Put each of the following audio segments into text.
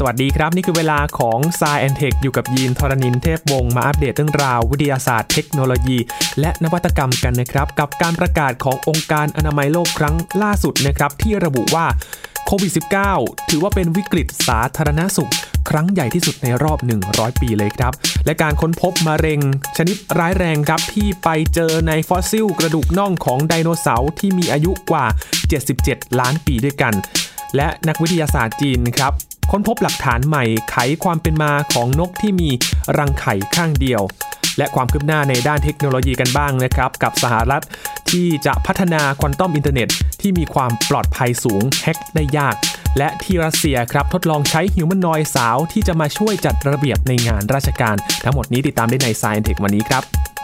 สวัสดีครับ นี่คือเวลาของ s ายแอนเทคอยู่กับยีนทรณินเทพวงศ์มาอัปเดตเรื่องราววิทยาศาสตร์เทคโนโลยี และนวัตกรรมกันนะครับ กับการประกาศขององค์การอนามัยโลกครั้งล่าสุดนะครับ ที่ระบุว่าโควิด -19 ถือว่าเป็นวิกฤตสาธารณสุข ครั้งใหญ่ที่สุดในรอบ 100 ปีเลยครับ และการค้นพบมะเร็งชนิดร้ายแรงครับ ที่ไปเจอในฟอสซิลกระดูกน่องของไดโนเสาร์ที่มีอายุกว่า 77 ล้านปีด้วยกัน และนักวิทยาศาสตร์จีนครับ ค้นพบหลักฐานใหม่ไขความเป็นมาของนกที่มีรังไข่ข้างเดียว และความคืบหน้าในด้านเทคโนโลยีกันบ้างนะครับ กับสหรัฐที่จะพัฒนาควอนตัมอินเทอร์เน็ต ที่มีความปลอดภัยสูงแฮ็กได้ยาก และที่รัสเซียครับทดลองใช้ฮิวแมนนอยสาวที่จะมาช่วยจัดระเบียบในงานราชการ ทั้งหมดนี้ติดตามได้ใน Science Tech วันนี้ครับ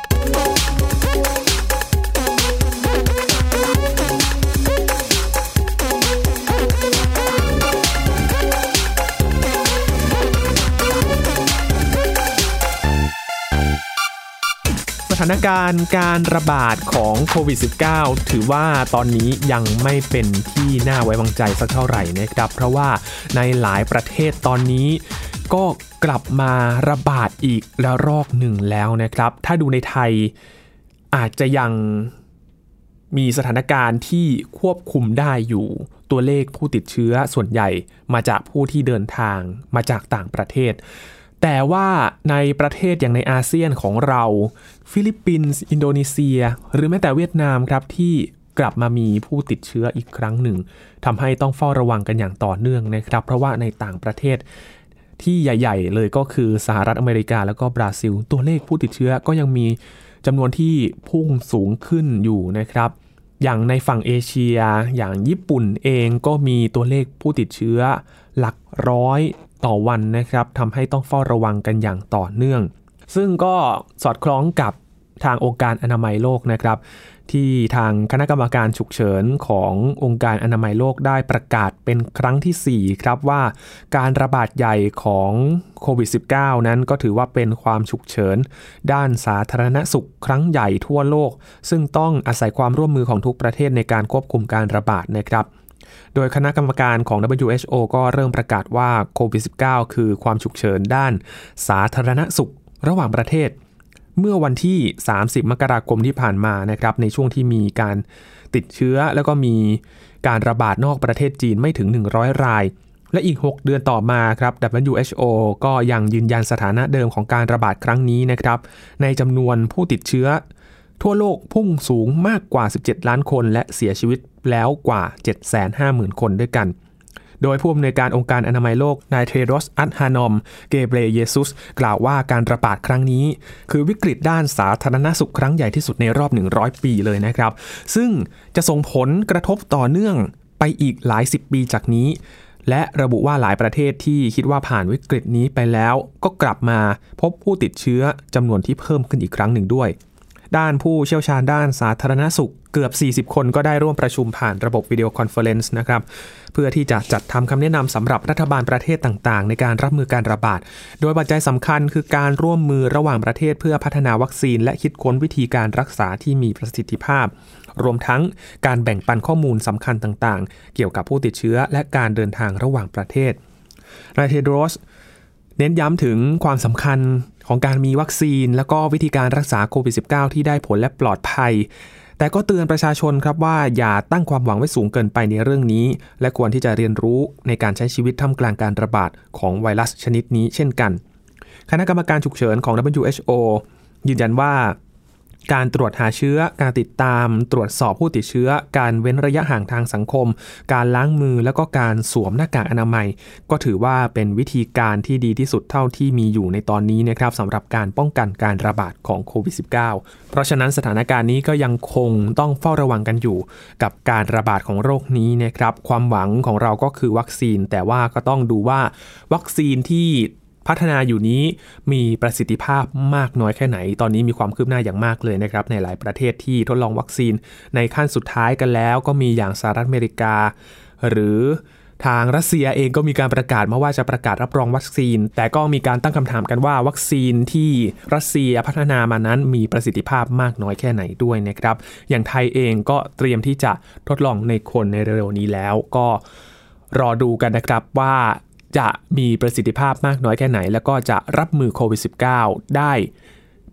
ถานการณ์การระบาดของโควิด -19 ถือว่าตอนนี้ยังไม่เป็นที่น่าไว้วางใจสักเท่าไหร่นะครับ เพราะว่าในหลายประเทศตอนนี้ก็กลับมาระบาดอีกระลอกหนึ่งแล้วนะครับ ถ้าดูในไทยอาจจะยังมีสถานการณ์ที่ควบคุมได้อยู่ตัวเลขผู้ติดเชื้อส่วนใหญ่มาจากผู้ที่เดินทางมาจากต่างประเทศ แต่ว่าในประเทศอย่างในอาเซียนของเรา ฟิลิปปินส์ อินโดนีเซีย หรือแม้แต่เวียดนามครับที่กลับมามีผู้ติดเชื้ออีกครั้งหนึ่งทำให้ต้องเฝ้าระวังกันอย่างต่อเนื่องนะครับ เพราะว่าในต่างประเทศที่ใหญ่ ๆ เลยก็คือสหรัฐอเมริกาแล้วก็บราซิล ตัวเลขผู้ติดเชื้อก็ยังมีจำนวนที่พุ่งสูงขึ้นอยู่นะครับ อย่างในฝั่งเอเชีย อย่างญี่ปุ่นเองก็มีตัวเลขผู้ติดเชื้อหลักร้อย ต่อวันนะครับทำให้ต้องเฝ้าระวังกันอย่างต่อเนื่อง ซึ่งก็สอดคล้องกับทางองค์การอนามัยโลกนะครับ ที่ทางคณะกรรมการฉุกเฉินขององค์การอนามัยโลกได้ประกาศเป็นครั้งที่ 4 ครับว่าการระบาดใหญ่ของโควิด -19 นั้นก็ถือว่าเป็นความฉุกเฉิน ด้านสาธารณสุขครั้งใหญ่ทั่วโลก ซึ่งต้องอาศัยความร่วมมือของทุกประเทศในการควบคุมการระบาดนะครับ โดยคณะกรรมการของ WHO ก็เริ่มประกาศว่าโควิด -19 คือความฉุกเฉินด้านสาธารณสุขระหว่างประเทศ เมื่อวันที่ 30 มกราคมที่ผ่านมานะครับในช่วงที่มีการติดเชื้อ แล้วก็มีการระบาดนอกประเทศจีนไม่ถึง 100 ราย และอีก 6 เดือนต่อมาครับ WHO ก็ยังยืนยันสถานะเดิมของการระบาดครั้งนี้นะครับในจำนวนผู้ติดเชื้อ ทั่วโลกพุ่งสูงมากกว่า 17 ล้านคน และเสียชีวิตแล้วกว่า 750,000 คนด้วยกัน โดยผู้อำนวยการองค์การอนามัยโลก นายเทโรส อัตฮานอม เกเบรเยซุส กล่าวว่าการระบาดครั้งนี้ คือวิกฤตด้านสาธารณสุขครั้งใหญ่ที่สุดในรอบ 100 ปีเลยนะครับ ซึ่งจะส่งผลกระทบต่อเนื่องไปอีกหลายสิบปีจากนี้และระบุว่าหลายประเทศที่คิดว่าผ่านวิกฤตนี้ไปแล้ว ก็กลับมาพบผู้ติดเชื้อจำนวนที่เพิ่มขึ้นอีกครั้งหนึ่งด้วย ด้านผู้เชี่ยวชาญด้านสาธารณสุขเกือบ 40 คนก็ได้ร่วมประชุมผ่านระบบ video conference นะครับ เพื่อที่จะจัดทำคำแนะนำสำหรับรัฐบาลประเทศต่างๆ ในการรับมือการระบาด โดยปัจจัยสำคัญคือการร่วมมือระหว่างประเทศเพื่อพัฒนาวัคซีน และคิดค้นวิธีการรักษาที่มีประสิทธิภาพ รวมทั้งการแบ่งปันข้อมูลสำคัญต่างๆ เกี่ยวกับผู้ติดเชื้อและการเดินทางระหว่างประเทศนายเทโดรสเน้นย้ำถึงความสำคัญ ของการมีวัคซีน และก็วิธีการรักษาโควิด -19 ที่ได้ผลและปลอดภัย แต่ก็เตือนประชาชนครับว่าอย่าตั้งความหวังไว้สูงเกินไปในเรื่องนี้ และควรที่จะเรียนรู้ในการใช้ชีวิตท่ามกลางการระบาดของไวรัสชนิดนี้เช่นกัน คณะกรรมการฉุกเฉินของ WHO ยืนยันว่า การตรวจหาเชื้อ การติดตาม ตรวจสอบผู้ติดเชื้อ การเว้นระยะห่างทางสังคม การล้างมือแล้วก็การสวมหน้ากากอนามัย ก็ถือว่าเป็นวิธีการที่ดีที่สุดเท่าที่มีอยู่ในตอนนี้นะครับสำหรับการป้องกันการระบาดของโควิด -19 เพราะฉะนั้นสถานการณ์นี้ก็ยังคงต้องเฝ้าระวังกันอยู่ กับการระบาดของโรคนี้นะครับ ความหวังของเราก็คือวัคซีน แต่ว่าก็ต้องดูว่าวัคซีนที่ พัฒนาอยู่นี้มีประสิทธิภาพมากน้อยแค่ไหน ตอนนี้มีความคืบหน้าอย่างมากเลยนะครับ ในหลายประเทศที่ทดลองวัคซีน ในขั้นสุดท้ายกันแล้ว ก็มีอย่างสหรัฐอเมริกา หรือทางรัสเซียเองก็มีการประกาศมาว่าจะประกาศรับรองวัคซีน แต่ก็มีการตั้งคำถามกันว่าวัคซีนที่รัสเซียพัฒนามานั้นมีประสิทธิภาพมากน้อยแค่ไหนด้วยนะครับ อย่างไทยเองก็เตรียมที่จะทดลองในคนในเร็วๆนี้แล้วก็รอดูกันนะครับว่า จะมีประสิทธิภาพมากน้อยแค่ไหน แล้วก็จะรับมือโควิด -19 ได้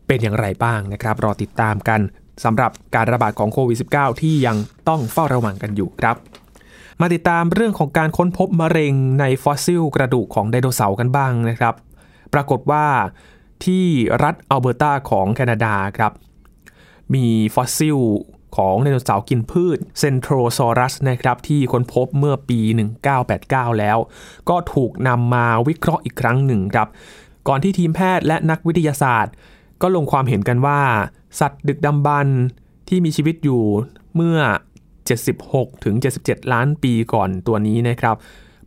เป็นอย่างไรบ้างนะครับ รอติดตามกันสำหรับการระบาดของโควิด -19 ที่ยังต้องเฝ้าระวังกันอยู่ครับ มาติดตามเรื่องของการค้นพบมะเร็งในฟอสซิลกระดูกของไดโนเสาร์กันบ้างนะครับ ปรากฏว่าที่รัฐอัลเบอร์ตาของแคนาดาครับ มีฟอสซิล ของไดโนเสาร์กินพืชเซนโทรซอรัสนะครับที่ค้นพบเมื่อปี 1989 แล้ว ก็ถูกนำมาวิเคราะห์อีกครั้งหนึ่งครับ ก่อนที่ทีมแพทย์และนักวิทยาศาสตร์ ก็ลงความเห็นกันว่า สัตว์ดึกดำบรรที่มีชีวิตอยู่เมื่อ 76 ถึง 77 ล้านปีก่อนตัวนี้นะครับ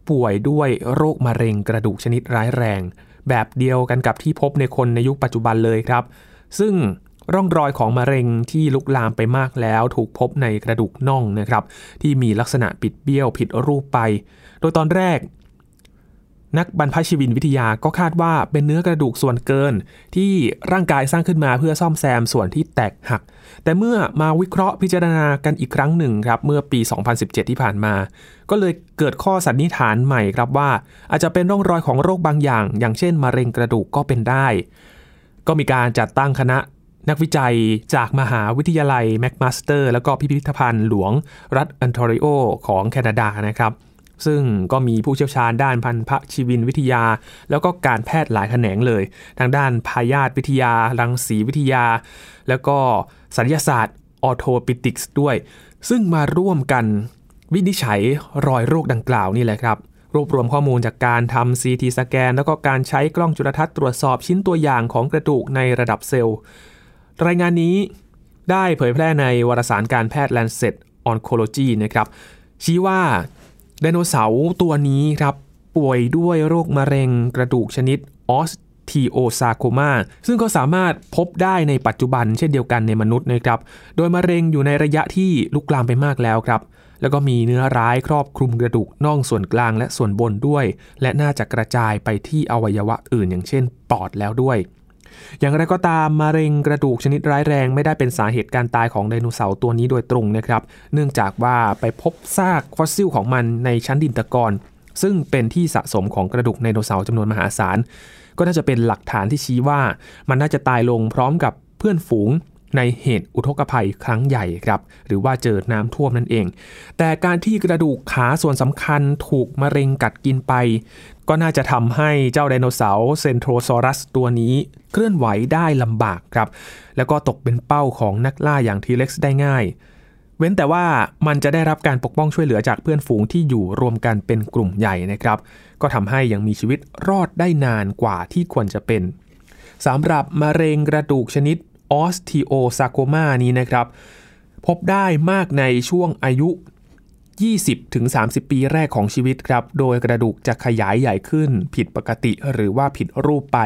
ป่วยด้วยโรคมะเร็งกระดูกชนิดร้ายแรง แบบเดียวกันกับที่พบในคนในยุคปัจจุบันเลยครับ ซึ่ง ร่องรอยของมะเร็งที่ลุกลามไปมากแล้วถูกพบในกระดูกน่องนะครับ ที่มีลักษณะปิดเบี้ยวผิดรูปไป โดยตอนแรก นักบรรพชีวินวิทยาก็คาดว่าเป็นเนื้อกระดูกส่วนเกิน ที่ร่างกายสร้างขึ้นมาเพื่อซ่อมแซมส่วนที่แตกหัก แต่เมื่อมาวิเคราะห์พิจารณากันอีกครั้งหนึ่งครับเมื่อปี 2017 ที่ผ่านมา ก็เลยเกิดข้อสันนิษฐานใหม่ครับว่า อาจจะเป็นร่องรอยของโรคบางอย่าง อย่างเช่น มะเร็งกระดูกก็เป็นได้ ก็มีการจัดตั้งคณะ นักวิจัยจากมหาวิทยาลัยแมคมาสเตอร์แล้วก็พิพิธภัณฑ์หลวงรัฐอันทอริโอของแคนาดานะครับ ซึ่งก็มีผู้เชี่ยวชาญด้านพันธุ์ชีวินวิทยา แล้วก็การแพทย์หลายแขนงเลย ทางด้านพยาธิวิทยา รังสีวิทยา แล้วก็สัญญาศาสตร์ออโทปิติกส์ด้วย ซึ่งมาร่วมกันวินิจฉัยรอยโรคดังกล่าวนี่แหละครับรวบรวมข้อมูลจากการทำ CT สแกน แล้วก็การใช้กล้องจุลทรรศน์ตรวจสอบชิ้นตัวอย่างของกระดูกในระดับเซลล์ รายงานนี้ได้เผยแพร่ในวารสารการแพทย์ Lancet Oncology นะครับ ชี้ว่าไดโนเสาร์ตัวนี้ครับป่วยด้วยโรคมะเร็งกระดูกชนิดออสทีโอซาโคมาซึ่งก็สามารถพบได้ในปัจจุบันเช่นเดียวกันในมนุษย์นะครับ โดยมะเร็งอยู่ในระยะที่ลุกลามไปมากแล้วครับ แล้วก็มีเนื้อร้ายครอบคลุมกระดูกน่องส่วนกลางและส่วนบนด้วย และน่าจะกระจายไปที่อวัยวะอื่นอย่างเช่นปอดแล้วด้วย อย่างไรก็ตามมะเร็งกระดูกชนิดร้ายแรงไม่ได้เป็นสาเหตุการตายของไดโนเสาร์ตัวนี้โดยตรงนะครับ เนื่องจากว่าไปพบซากฟอสซิลของมันในชั้นดินตะกอนซึ่งเป็นที่สะสมของกระดูกไดโนเสาร์จำนวนมหาศาล ก็น่าจะเป็นหลักฐานที่ชี้ว่า มันน่าจะตายลงพร้อมกับเพื่อนฝูงในเหตุอุทกภัยครั้งใหญ่ครับ หรือว่าเจอน้ำท่วมนั่นเอง แต่การที่กระดูกขาส่วนสำคัญถูกมะเร็งกัดกินไป ก็น่าจะทำให้เจ้าไดโนเสาร์เซนโทรซอรัสตัวนี้ เคลื่อนไหวได้ลำบากครับ แล้วก็ตกเป็นเป้าของนักล่าอย่างทีเล็กซ์ได้ง่าย เว้นแต่ว่ามันจะได้รับการปกป้องช่วยเหลือจากเพื่อนฝูงที่อยู่รวมกันเป็นกลุ่มใหญ่นะครับ ก็ทำให้ยังมีชีวิตรอดได้นานกว่าที่ควรจะเป็นสำหรับมะเร็งกระดูกชนิดออสทีโอซาโคมานี้นะครับ พบได้มากในช่วงอายุ 20-30 ปีแรกของชีวิตครับ โดยกระดูกจะขยายใหญ่ขึ้น ผิดปกติหรือว่าผิดรูปไป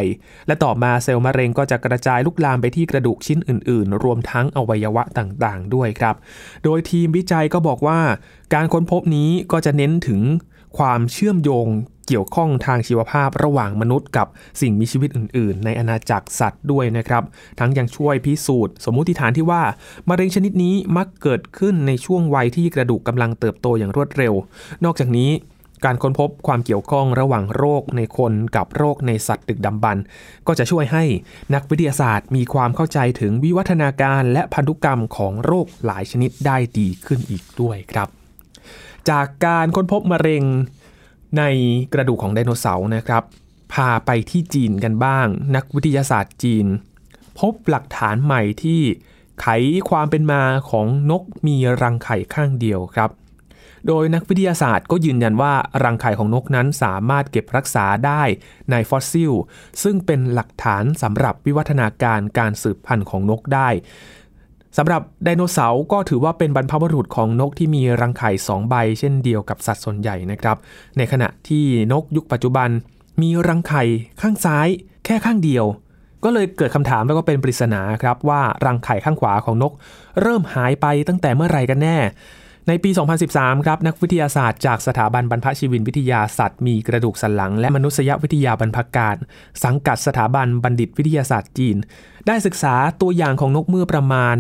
และต่อมาเซลล์มะเร็งก็จะกระจายลุกลามไปที่กระดูกชิ้นอื่น ๆ รวมทั้งอวัยวะต่างๆ ด้วยครับ โดยทีมวิจัยก็บอกว่า การค้นพบนี้ก็จะเน้นถึงความเชื่อมโยง เกี่ยวข้องทางชีวภาพระหว่างมนุษย์กับสิ่งมีชีวิตอื่น ๆ ในอาณาจักรสัตว์ด้วยนะครับ ทั้งยังช่วยพิสูจน์ สมมุติฐานที่ว่ามะเร็งชนิดนี้มักเกิดขึ้นในช่วงวัยที่กระดูกกำลังเติบโตอย่างรวดเร็ว นอกจากนี้การค้นพบความเกี่ยวข้องระหว่างโรคในคนกับโรคในสัตว์ดึกดำบรรพ์ก็จะช่วยให้นักวิทยาศาสตร์มีความเข้าใจถึงวิวัฒนาการและพันธุกรรมของโรคหลายชนิดได้ดีขึ้นอีกด้วยครับ จากการค้นพบมะเร็ง ในกระดูกของไดโนเสาร์นะครับ พาไปที่จีนกันบ้าง นักวิทยาศาสตร์จีน พบหลักฐานใหม่ที่ไขความเป็นมาของนกมีรังไข่ข้างเดียวครับ โดยนักวิทยาศาสตร์ก็ยืนยันว่ารังไข่ของนกนั้นสามารถเก็บรักษาได้ในฟอสซิล ซึ่งเป็นหลักฐานสำหรับวิวัฒนาการการสืบพันธุ์ของนกได้ สำหรับไดโนเสาร์ก็ถือว่าเป็นบรรพบุรุษของนกที่มีรังไข่2ใบ เช่นเดียวกับสัตว์ส่วนใหญ่นะครับ ในขณะที่นกยุคปัจจุบัน มีรังไข่ข้างซ้าย แค่ข้างเดียว ก็เลยเกิดคำถามแล้วก็เป็นปริศนาครับว่ารังไข่ข้างขวาของนก เริ่มหายไปตั้งแต่เมื่อไรกันแน่ ในปี 2013 ครับนักวิทยาศาสตร์จากสถาบันบรรพชีวินวิทยาสัตว์มีกระดูกสันหลัง และมนุษยวิทยาบรรพการ สังกัดสถาบันบัณฑิตวิทยาศาสตร์จีน ได้ศึกษาตัวอย่างของนกเมื่อประมาณ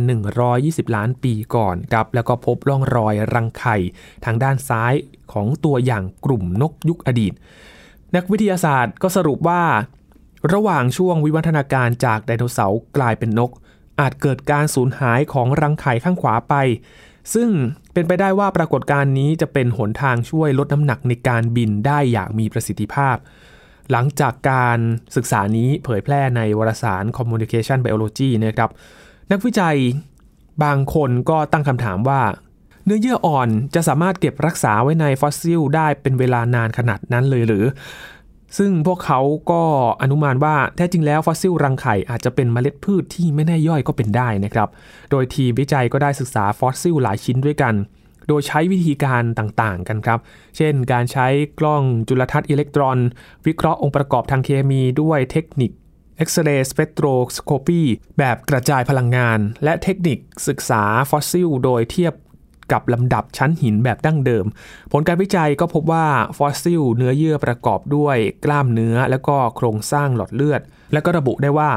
120 ล้านปีก่อนครับแล้วก็พบร่องรอยรังไข่ทางด้านซ้ายของตัวอย่างกลุ่มนกยุคอดีต นักวิทยาศาสตร์ก็สรุปว่า ระหว่างช่วงวิวัฒนาการจากไดโนเสาร์กลายเป็นนก อาจเกิดการสูญหายของรังไข่ข้างขวาไป ซึ่ง เป็นไปได้ว่าปรากฏการณ์นี้จะเป็นหนทางช่วยลดน้ำหนักในการบินได้อย่างมีประสิทธิภาพ หลังจากการศึกษานี้เผยแพร่ในวารสาร Communication Biology นะครับ นักวิจัยบางคนก็ตั้งคำถามว่า เนื้อเยื่ออ่อนจะสามารถเก็บรักษาไว้ในฟอสซิลได้เป็นเวลานานขนาดนั้นเลยหรือ ซึ่งพวกเขาก็อนุมานว่าแท้จริงแล้วฟอสซิลรังไข่อาจจะเป็นเมล็ดพืชที่ไม่เน่าย่อยก็เป็นได้นะครับ โดยทีมวิจัยก็ได้ศึกษาฟอสซิลหลายชิ้นด้วยกัน โดยใช้วิธีการต่างๆกันครับ เช่น การใช้กล้องจุลทรรศน์อิเล็กตรอน วิเคราะห์องค์ประกอบทางเคมีด้วยเทคนิคเอ็กซเรย์สเปกโทรสโคปีแบบกระจายพลังงาน และเทคนิคศึกษาฟอสซิล โดยเทียบ กับลำดับชั้นหินแบบดั้งเดิม ผลการวิจัยก็พบว่าฟอสซิลเนื้อเยื่อประกอบด้วยกล้ามเนื้อและก็โครงสร้างหลอดเลือด และก็ระบุได้ว่า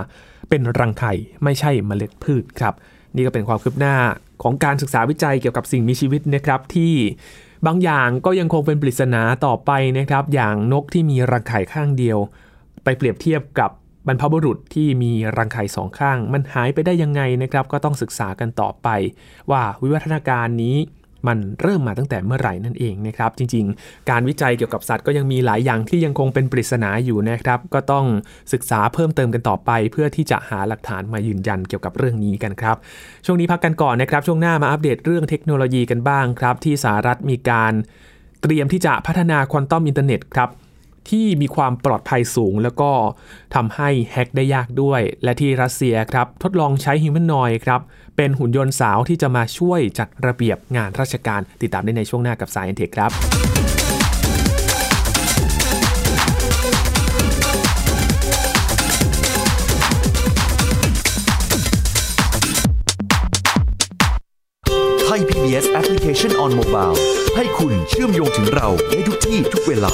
เป็นรังไข่ไม่ใช่เมล็ดพืชครับ นี่ก็เป็นความคืบหน้าของการศึกษาวิจัยเกี่ยวกับสิ่งมีชีวิตนะครับที่บางอย่างก็ยังคงเป็นปริศนาต่อไปนะครับ อย่างนกที่มีรังไข่ข้างเดียว ไปเปรียบเทียบกับ บรรพบุรุษที่มีรังไข่สองข้าง มันหายไปได้ยังไงนะครับ ก็ต้องศึกษากันต่อไป ว่าวิวัฒนาการนี้มันเริ่มมาตั้งแต่เมื่อไหร่นั่นเองนะครับ จริงๆ การวิจัยเกี่ยวกับสัตว์ก็ยังมีหลายอย่างที่ยังคงเป็นปริศนาอยู่นะครับ ก็ต้องศึกษาเพิ่มเติมกันต่อไป เพื่อที่จะหาหลักฐานมายืนยันเกี่ยวกับเรื่องนี้กันครับ ช่วงนี้พักกันก่อนนะครับ ช่วงหน้ามาอัปเดตเรื่องเทคโนโลยีกันบ้างครับ ที่สหรัฐมีการเตรียมที่จะพัฒนาควอนตัมอินเทอร์เน็ตครับ ที่มีความปลอดภัยสูง แล้วก็ทำให้แฮ็กได้ยากด้วย และที่รัสเซียครับทดลองใช้ humanoid ครับเป็นหุ่นยนต์สาวที่จะมาช่วยจัดระเบียบงานราชการติดตามได้ในช่วงหน้ากับ s ายเอ็นเทคครับThai PBS Application on Mobile ให้คุณเชื่อมโยงถึงเราในทุกที่ทุกเวลา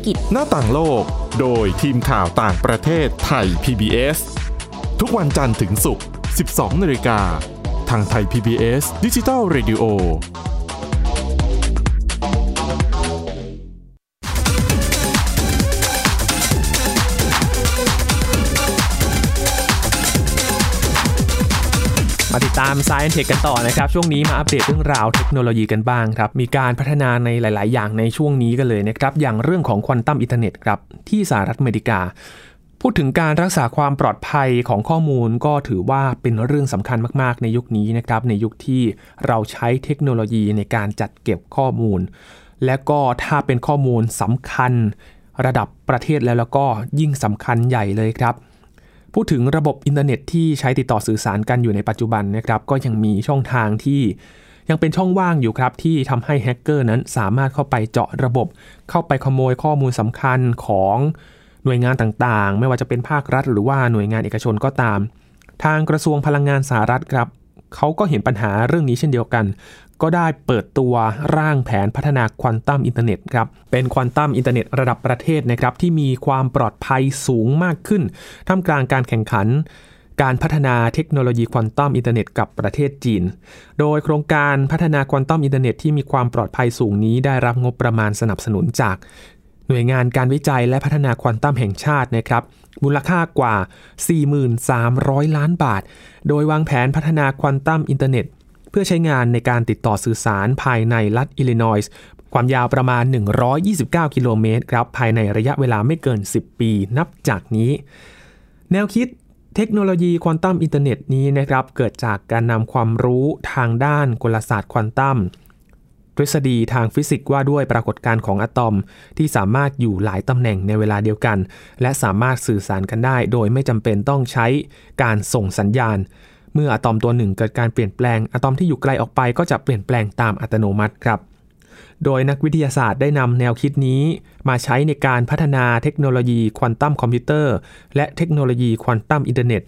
กิจ หน้าต่างโลก โดยทีมข่าวต่างประเทศไทย PBS ทุกวันจันทร์ถึงศุกร์ 12นาฬิกา ทาง Thai PBS Digital Radio มาติดตาม Sci and Tech กันต่อนะครับ ช่วงนี้มาอัปเดตเรื่องราวเทคโนโลยีกันบ้างครับ มีการพัฒนาในหลาย ๆ อย่างในช่วงนี้กันเลยนะครับ อย่างเรื่องของควอนตัมอินเทอร์เน็ตครับ ที่สหรัฐอเมริกา พูดถึงการรักษาความปลอดภัยของข้อมูลก็ถือว่าเป็นเรื่องสำคัญมาก ๆ ในยุคนี้นะครับ ในยุคที่เราใช้เทคโนโลยีในการจัดเก็บข้อมูล และก็ถ้าเป็นข้อมูลสำคัญ ระดับประเทศแล้วแล้วก็ยิ่งสำคัญใหญ่เลยครับ พูดถึงระบบอินเทอร์เน็ตที่ใช้ติดต่อสื่อสารกันอยู่ในปัจจุบันนะครับ ก็ยังมีช่องทางที่ยังเป็นช่องว่างอยู่ครับ ที่ทำให้แฮกเกอร์นั้นสามารถเข้าไปเจาะระบบ เข้าไปขโมยข้อมูลสำคัญของหน่วยงานต่างๆ ไม่ว่าจะเป็นภาครัฐ หรือว่าหน่วยงานเอกชนก็ตาม ทางกระทรวงพลังงานสหรัฐครับเขาก็เห็นปัญหาเรื่องนี้เช่นเดียวกัน ก็ได้เปิดตัวร่างแผนพัฒนาควอนตัมอินเทอร์เน็ตครับ เป็นควอนตัมอินเทอร์เน็ตระดับประเทศนะครับที่มีความปลอดภัยสูงมากขึ้น ท่ามกลางการแข่งขัน การพัฒนาเทคโนโลยีควอนตัมอินเทอร์เน็ตกับประเทศจีน โดยโครงการพัฒนาควอนตัมอินเทอร์เน็ตที่มีความปลอดภัยสูงนี้ได้รับงบประมาณสนับสนุนจากหน่วยงานการวิจัยและพัฒนาควอนตัมแห่งชาตินะครับมูลค่ากว่า 43,000 ล้านบาท โดยวางแผนพัฒนาควอนตัมอินเทอร์เน็ต เพื่อใช้งานในการติดต่อสื่อสารภายในรัฐอิลลินอยส์ความยาวประมาณ 129 กิโลเมตรครับภายในระยะเวลาไม่เกิน 10 ปีนับจากนี้ แนวคิดเทคโนโลยีควอนตัมอินเทอร์เน็ตนี้นะครับเกิดจากการนำความรู้ทางด้านกลศาสตร์ควอนตัมทฤษฎีทางฟิสิกส์ว่าด้วยปรากฏการณ์ของอะตอม ที่สามารถอยู่หลายตำแหน่งในเวลาเดียวกัน และสามารถสื่อสารกันได้ โดยไม่จำเป็นต้องใช้การส่งสัญญาณ เมื่ออะตอมตัวหนึ่งเกิดการเปลี่ยนแปลงอะตอมที่อยู่ไกลออกไปก็จะเปลี่ยนแปลงตามอัตโนมัติครับ โดยนักวิทยาศาสตร์ได้นำแนวคิดนี้ มาใช้ในการพัฒนาเทคโนโลยีควอนตัมคอมพิวเตอร์และเทคโนโลยีควอนตัมอินเทอร์เน็ต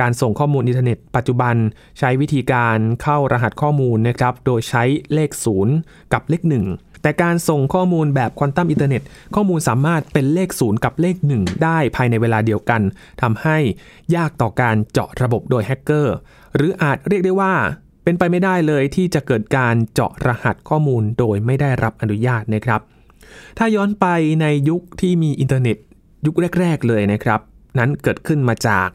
การส่งข้อมูลอินเทอร์เน็ตปัจจุบันใช้วิธีการเข้ารหัสข้อมูลนะครับ โดยใช้เลข 0 กับเลข 1 แต่การส่งข้อมูลแบบควอนตัมอินเทอร์เน็ตข้อมูลสามารถเป็นเลข0กับเลข 1 ได้ภายในเวลาเดียวกันทำให้ยากต่อการเจาะระบบโดยแฮกเกอร์หรืออาจเรียกได้ว่าเป็นไปไม่ได้เลยที่จะเกิดการเจาะรหัสข้อมูลโดยไม่ได้รับอนุญาตนะครับ ถ้าย้อนไปในยุคที่มีอินเทอร์เน็ตยุคแรก ๆ เลยนะครับ นั้นเกิดขึ้นมาจาก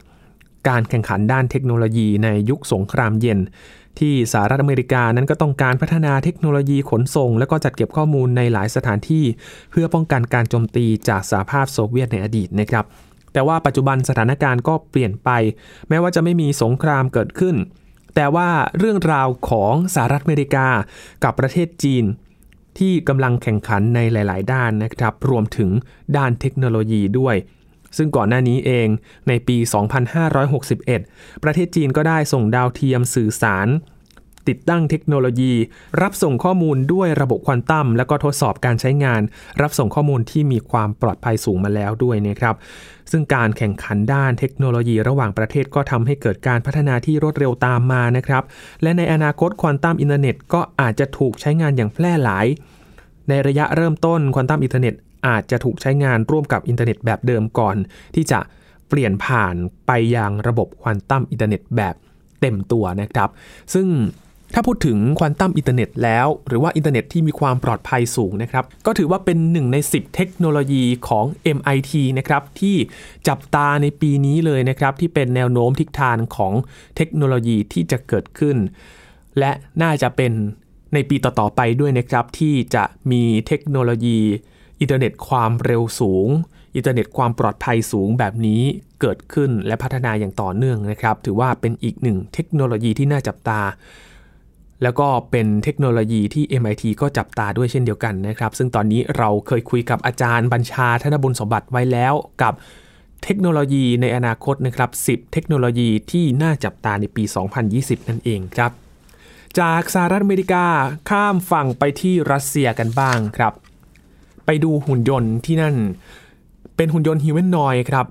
การแข่งขันด้านเทคโนโลยีในยุคสงครามเย็น ที่สหรัฐอเมริกานั้นก็ต้องการพัฒนาเทคโนโลยีขนส่ง และก็จัดเก็บข้อมูลในหลายสถานที่ เพื่อป้องกันการโจมตีจากสหภาพโซเวียตในอดีตนะครับ แต่ว่าปัจจุบันสถานการณ์ก็เปลี่ยนไป แม้ว่าจะไม่มีสงครามเกิดขึ้น แต่ว่าเรื่องราวของสหรัฐอเมริกากับประเทศจีน ที่กำลังแข่งขันในหลาย ๆ ด้านนะครับ รวมถึงด้านเทคโนโลยีด้วย ซึ่งก่อนหน้านี้เองในปี 2561 ประเทศจีนก็ได้ส่งดาวเทียมสื่อสาร ติดตั้งเทคโนโลยี รับส่งข้อมูลด้วยระบบควอนตัมแล้วก็ทดสอบการใช้งาน รับส่งข้อมูลที่มีความปลอดภัยสูงมาแล้วด้วยนะครับ ซึ่งการแข่งขันด้านเทคโนโลยีระหว่างประเทศก็ทำให้เกิดการพัฒนาที่รวดเร็วตามมานะครับ และในอนาคตควอนตัมอินเทอร์เน็ตก็อาจจะถูกใช้งานอย่างแพร่หลายในระยะเริ่มต้นควอนตัมอินเทอร์เน็ต อาจจะถูกใช้งานร่วมกับอินเทอร์เน็ตแบบเดิมก่อน ที่จะเปลี่ยนผ่านไปยังระบบควอนตัมอินเทอร์เน็ตแบบเต็มตัวนะครับ ซึ่งถ้าพูดถึงควอนตัมอินเทอร์เน็ตแล้ว หรือว่าอินเทอร์เน็ตที่มีความปลอดภัยสูงนะครับ ก็ถือว่าเป็นหนึ่งใน 10 เทคโนโลยีของ MIT นะครับ ที่จับตาในปีนี้เลยนะครับ ที่เป็นแนวโน้มทิศทางของเทคโนโลยีที่จะเกิดขึ้น และน่าจะเป็นในปีต่อ ๆ ไปด้วยนะครับ ที่จะมีเทคโนโลยี อินเทอร์เน็ตความเร็วสูง อินเทอร์เน็ตความปลอดภัยสูงแบบนี้เกิดขึ้นและพัฒนาอย่างต่อเนื่องนะครับ ถือว่าเป็นอีกหนึ่งเทคโนโลยีที่น่าจับตา แล้วก็เป็นเทคโนโลยีที่ MIT ก็จับตาด้วยเช่นเดียวกันนะครับ ซึ่งตอนนี้เราเคยคุยกับอาจารย์บัญชาธนบุญสมบัติไว้แล้วกับเทคโนโลยีในอนาคตนะครับ 10 เทคโนโลยีที่น่าจับตาในปี 2020 นั่นเองครับ จากสหรัฐอเมริกาข้ามฝั่งไปที่รัสเซียกันบ้างครับ ไปดูหุ่นยนต์ที่นั่น เป็นหุ่นยนต์ฮิวแมนนอยครับ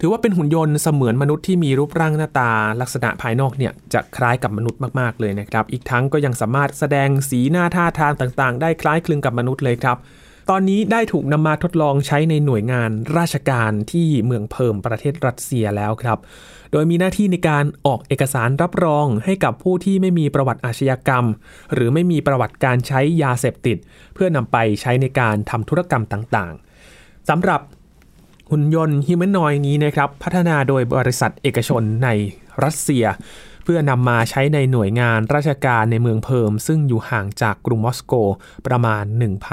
ถือว่าเป็นหุ่นยนต์เสมือนมนุษย์ที่มีรูปร่างหน้าตาลักษณะภายนอกเนี่ยจะคล้ายกับมนุษย์มากๆเลยนะครับ อีกทั้งก็ยังสามารถแสดงสีหน้าท่าทางต่างๆ ได้คล้ายคลึงกับมนุษย์เลยครับตอนนี้ได้ถูกนำมาทดลองใช้ในหน่วยงานราชการที่เมืองเพิร์มประเทศรัสเซียแล้วครับ โดยมีหน้าที่ในการออกเอกสารรับรองให้กับผู้ที่ไม่มีประวัติอาชญากรรม หรือไม่มีประวัติการใช้ยาเสพติด เพื่อนำไปใช้ในการทำธุรกรรมต่างๆสำหรับหุ่นยนต์ humanoid นี้นะครับพัฒนาโดยบริษัทเอกชนในรัสเซีย เพื่อนำมาใช้ในหน่วยงานราชการในเมืองเพิร์มซึ่งอยู่ห่างจากกรุงมอสโกประมาณ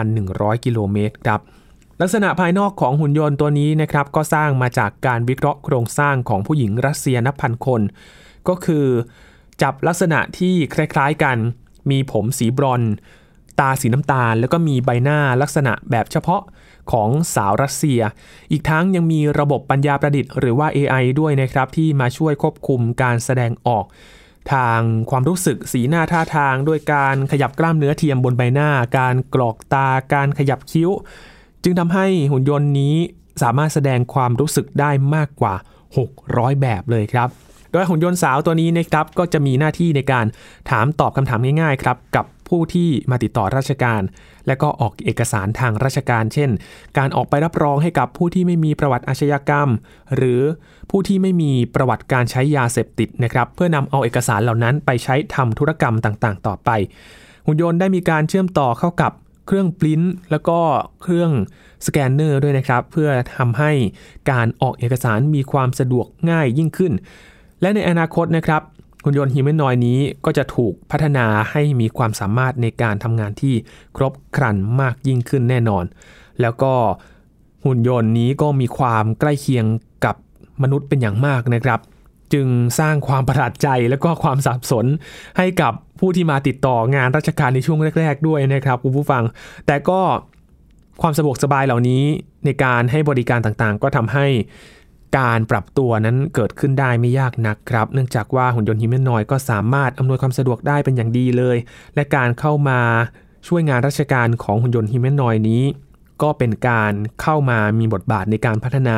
1,100 กิโลเมตรครับ ลักษณะภายนอกของหุ่นยนต์ตัวนี้นะครับก็สร้างมาจากการวิเคราะห์โครงสร้างของผู้หญิงรัสเซียนับพันคน ก็คือจับลักษณะที่คล้ายๆกัน มีผมสีบรอนตาสีน้ำตาล แล้วก็มีใบหน้าลักษณะแบบเฉพาะของสาวรัสเซีย อีกทั้งยังมีระบบปัญญาประดิษฐ์หรือว่า AI ด้วยนะครับ ที่มาช่วยควบคุมการแสดงออก ทางความรู้สึกสีหน้าท่าทาง ด้วยการขยับกล้ามเนื้อเทียมบนใบหน้า การกรอกตา การขยับคิ้ว จึงทำให้หุ่นยนต์นี้สามารถแสดงความรู้สึกได้มากกว่า 600 แบบเลยครับ โดยหุ่นยนต์สาวตัวนี้นะครับก็จะมีหน้าที่ในการถามตอบคำถามง่ายๆครับกับผู้ที่มาติดต่อราชการ และก็ออกเอกสารทางราชการ เช่น การออกไปรับรองให้กับผู้ที่ไม่มีประวัติอาชญากรรม หรือผู้ที่ไม่มีประวัติการใช้ยาเสพติดนะครับ เพื่อนำเอาเอกสารเหล่านั้นไปใช้ทำธุรกรรมต่างๆ ต่อไป หุ่นยนต์ได้มีการเชื่อมต่อเข้ากับ เครื่องปริ้นแล้วก็เครื่องสแกนเนอร์ด้วยนะครับ เพื่อทำให้การออกเอกสารมีความสะดวกง่ายยิ่งขึ้น และในอนาคตนะครับหุ่นยนต์ฮิมแมนนอยนี้ก็จะถูกพัฒนาให้มีความสามารถในการทำงานที่ครบครันมากยิ่งขึ้นแน่นอน แล้วก็หุ่นยนต์นี้ก็มีความใกล้เคียงกับมนุษย์เป็นอย่างมากนะครับ จึงสร้างความประหลาดใจและก็ความสับสนให้กับผู้ที่มาติดต่องานราชการในช่วงแรก ๆ ด้วยนะครับคุณผู้ฟัง แต่ก็ความสะดวกสบายเหล่านี้ในการให้บริการต่างๆ ก็ทำให้การปรับตัวนั้นเกิดขึ้นได้ไม่ยากนักครับ เนื่องจากว่าหุ่นยนต์ฮิมแมนนอยก็สามารถอำนวยความสะดวกได้เป็นอย่างดีเลย และการเข้ามาช่วยงานราชการของหุ่นยนต์ฮิมแมนนอยนี้ ก็เป็นการเข้ามามีบทบาทในการพัฒนา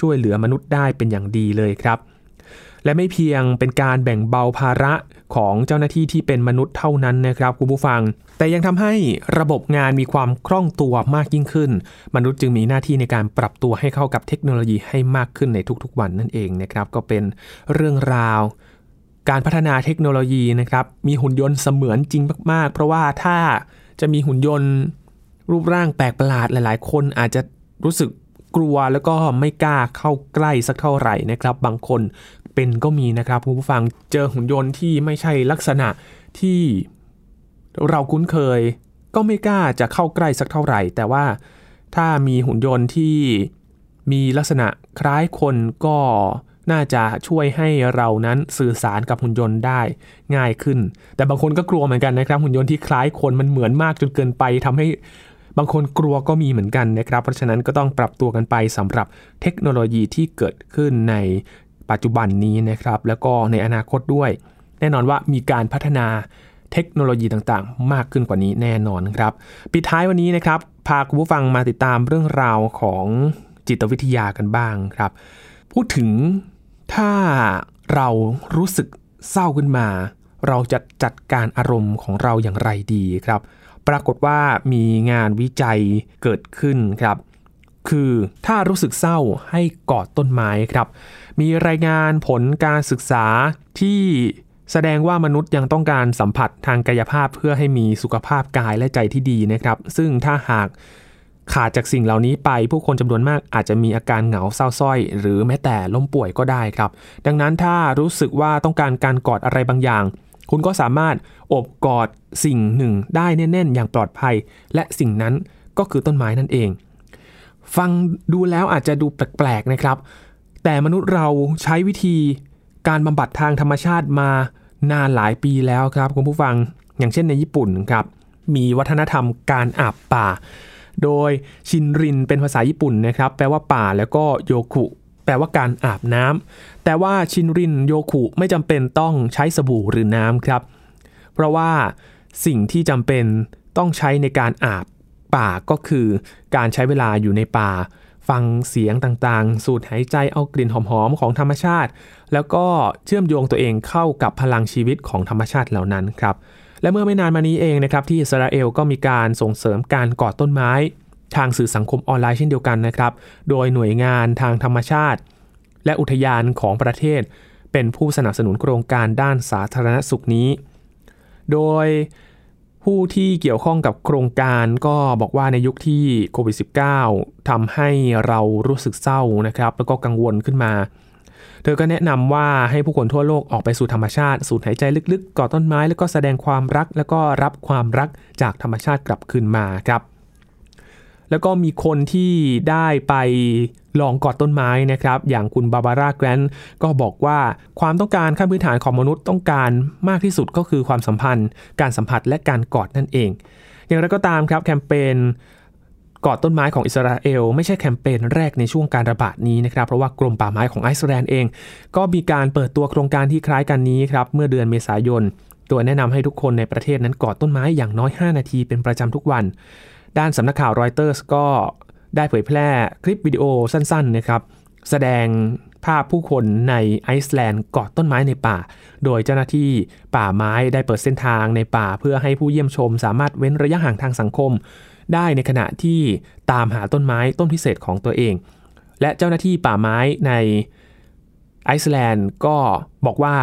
ช่วยเหลือมนุษย์ได้เป็นอย่างดีเลยครับ และไม่เพียงเป็นการแบ่งเบาภาระของเจ้าหน้าที่ที่เป็นมนุษย์เท่านั้นนะครับคุณผู้ฟัง แต่ยังทำให้ระบบงานมีความคล่องตัวมากยิ่งขึ้น มนุษย์จึงมีหน้าที่ในการปรับตัวให้เข้ากับเทคโนโลยีให้มากขึ้นในทุกๆวันนั่นเองนะครับก็เป็นเรื่องราวการพัฒนาเทคโนโลยีนะครับมีหุ่นยนต์เสมือนจริงมากๆ เพราะว่าถ้าจะมีหุ่นยนต์รูปร่างแปลกประหลาดหลาย ๆ คนอาจจะรู้สึกกลัวแล้วก็ไม่กล้าเข้าใกล้สักเท่าไหร่นะครับ บางคน เป็นก็มีนะครับคุณผู้ฟังเจอหุ่นยนต์ที่ไม่ใช่ลักษณะที่เราคุ้นเคย ก็ไม่กล้าจะเข้าใกล้สักเท่าไหร่ แต่ว่าถ้ามีหุ่นยนต์ที่มีลักษณะคล้ายคนก็น่าจะช่วยให้เรานั้นสื่อสารกับหุ่นยนต์ได้ง่ายขึ้น แต่บางคนก็กลัวเหมือนกันนะครับ หุ่นยนต์ที่คล้ายคนมันเหมือนมากจนเกินไปทำให้บางคนกลัวก็มีเหมือนกันนะครับ เพราะฉะนั้นก็ต้องปรับตัวกันไปสำหรับเทคโนโลยีที่เกิดขึ้นใน ปัจจุบันนี้นะครับ แล้วก็ในอนาคตด้วย แน่นอนว่ามีการพัฒนาเทคโนโลยีต่างๆ มากขึ้นกว่านี้แน่นอนครับ ปิดท้ายวันนี้นะครับ พาคุณผู้ฟังมาติดตามเรื่องราวของจิตวิทยากันบ้างครับ พูดถึงถ้าเรารู้สึกเศร้าขึ้นมา เราจะจัดการอารมณ์ของเราอย่างไรดีครับ ปรากฏว่ามีงานวิจัยเกิดขึ้นครับ คือถ้ารู้สึกเศร้าให้กอดต้นไม้ครับ มีรายงานผลการศึกษาที่แสดงว่ามนุษย์ยังต้องการสัมผัสทางกายภาพเพื่อให้มีสุขภาพกายและใจที่ดีนะครับ ซึ่งถ้าหากขาดจากสิ่งเหล่านี้ไป ผู้คนจำนวนมากอาจจะมีอาการเหงาเศร้าส้อย หรือแม้แต่ล้มป่วยก็ได้ครับ ดังนั้นถ้ารู้สึกว่าต้องการการกอดอะไรบางอย่าง คุณก็สามารถอบกอดสิ่งหนึ่งได้แน่นๆ อย่างปลอดภัย และสิ่งนั้นก็คือต้นไม้นั่นเอง ฟังดูแล้วอาจจะดูแปลกๆนะครับ แต่มนุษย์เราใช้วิธีการบำบัดทางธรรมชาติมานานหลายปีแล้วครับคุณผู้ฟังอย่างเช่นในญี่ปุ่นครับมีวัฒนธรรมการอาบป่า โดยชินรินเป็นภาษาญี่ปุ่นนะครับ แปลว่าป่าแล้วก็โยคุแปลว่าการอาบน้ำแต่ว่าชินรินโยคุไม่จำเป็นต้องใช้สบู่หรือน้ำครับ เพราะว่าสิ่งที่จำเป็นต้องใช้ในการอาบ ป่าก็คือการใช้เวลาอยู่ในป่า ฟังเสียงต่างๆ สูดหายใจเอากลิ่นหอมๆของธรรมชาติ แล้วก็เชื่อมโยงตัวเองเข้ากับพลังชีวิตของธรรมชาติเหล่านั้นครับและเมื่อไม่นานมานี้เองนะครับที่อิสราเอลก็มีการส่งเสริมการก่อต้นไม้ ทางสื่อสังคมออนไลน์เช่นเดียวกันนะครับ โดยหน่วยงานทางธรรมชาติ และอุทยานของประเทศ เป็นผู้สนับสนุนโครงการด้านสาธารณสุขนี้ โดย ผู้ที่เกี่ยวข้องกับโครงการก็บอกว่าในยุคที่โควิด -19 ทำให้เรารู้สึกเศร้านะครับ แล้วก็กังวลขึ้นมา เธอก็แนะนำว่าให้ผู้คนทั่วโลกออกไปสู่ธรรมชาติ สูดหายใจลึกๆกอดต้นไม้ แล้วก็แสดงความรัก แล้วก็รับความรักจากธรรมชาติกลับคืนมาครับ แล้วก็มีคนที่ได้ไปลองกอดต้นไม้นะครับ อย่างคุณบาบาร่าแกรนก็บอกว่าความต้องการขั้นพื้นฐานของมนุษย์ต้องการมากที่สุดก็คือความสัมพันธ์ การสัมผัสและการกอดนั่นเอง อย่างไรก็ตามครับแคมเปญกอดต้นไม้ของอิสราเอลไม่ใช่แคมเปญแรกในช่วงการระบาดนี้นะครับ เพราะว่ากรมป่าไม้ของไอซ์แลนด์เอง ก็มีการเปิดตัวโครงการที่คล้ายกันนี้ครับเมื่อเดือนเมษายน โดยแนะนำให้ทุกคนในประเทศนั้นกอดต้นไม้อย่างน้อย 5 นาทีเป็นประจำทุกวัน ด้านสำนักข่าวรอยเตอร์สก็ได้เผยแพร่คลิปวิดีโอสั้นๆนะครับ แสดงภาพผู้คนในไอซ์แลนด์กอดต้นไม้ในป่า โดยเจ้าหน้าที่ป่าไม้ได้เปิดเส้นทางในป่า เพื่อให้ผู้เยี่ยมชม สามารถเว้นระยะห่างทางสังคม ได้ในขณะที่ตามหาต้นไม้ต้นพิเศษของตัวเอง และเจ้าหน้าที่ป่าไม้ในไอซ์แลนด์ก็บอกว่า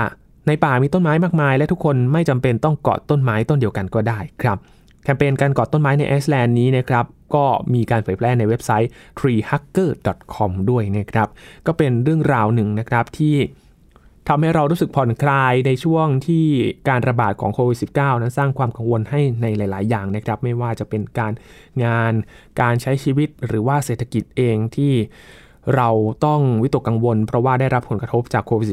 ในป่ามีต้นไม้มากมาย และทุกคนไม่จำเป็นต้องเกาะต้นไม้ต้นเดียวกันก็ได้ครับ แคมเปญการกาะต้นไม้ในไอซ์แลนด์นี้นะครับก็มีการเผยแพร่ในเว็บไซต์ treehugger.com ด้วยนะครับ ก็เป็นเรื่องราวหนึ่งนะครับที่ทำให้เรารู้สึกผ่อนคลายในช่วงที่การระบาดของโควิด -19 นั้นสร้างความกังวลให้ในหลาย ๆ อย่างนะครับ ไม่ว่าจะเป็นการงาน การใช้ชีวิตหรือว่าเศรษฐกิจเองที่เราต้องวิตกกังวล เพราะว่าได้รับผลกระทบจากโควิด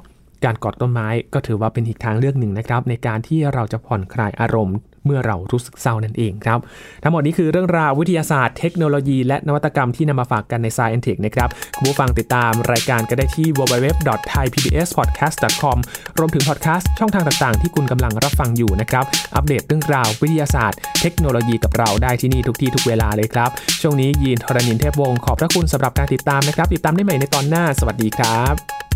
-19 การกอดต้นไม้ก็ถือว่าเป็นอีกทางเลือกหนึ่งนะครับ ในการที่เราจะผ่อนคลายอารมณ์ เมื่อเรารู้สึกเศร้านั่นเองครับ ทั้งหมดนี้คือเรื่องราววิทยาศาสตร์เทคโนโลยี และนวัตกรรมที่นำมาฝากกันใน Science Tech นะครับคุณผู้ฟังติดตามรายการก็ได้ที่ www.thaipbspodcast.com รวมถึงพอดแคสต์ช่องทางต่าง ๆ ที่คุณกำลังรับฟังอยู่นะครับอัปเดตเรื่องราววิทยาศาสตร์ เทคโนโลยีกับเราได้ที่นี่ทุกที่ทุกเวลาเลยครับช่วงนี้ยีนทรณินเทพวงศ์ขอบพระคุณสำหรับการติดตามนะครับ ติดตามได้ใหม่ในตอนหน้า สวัสดีครับ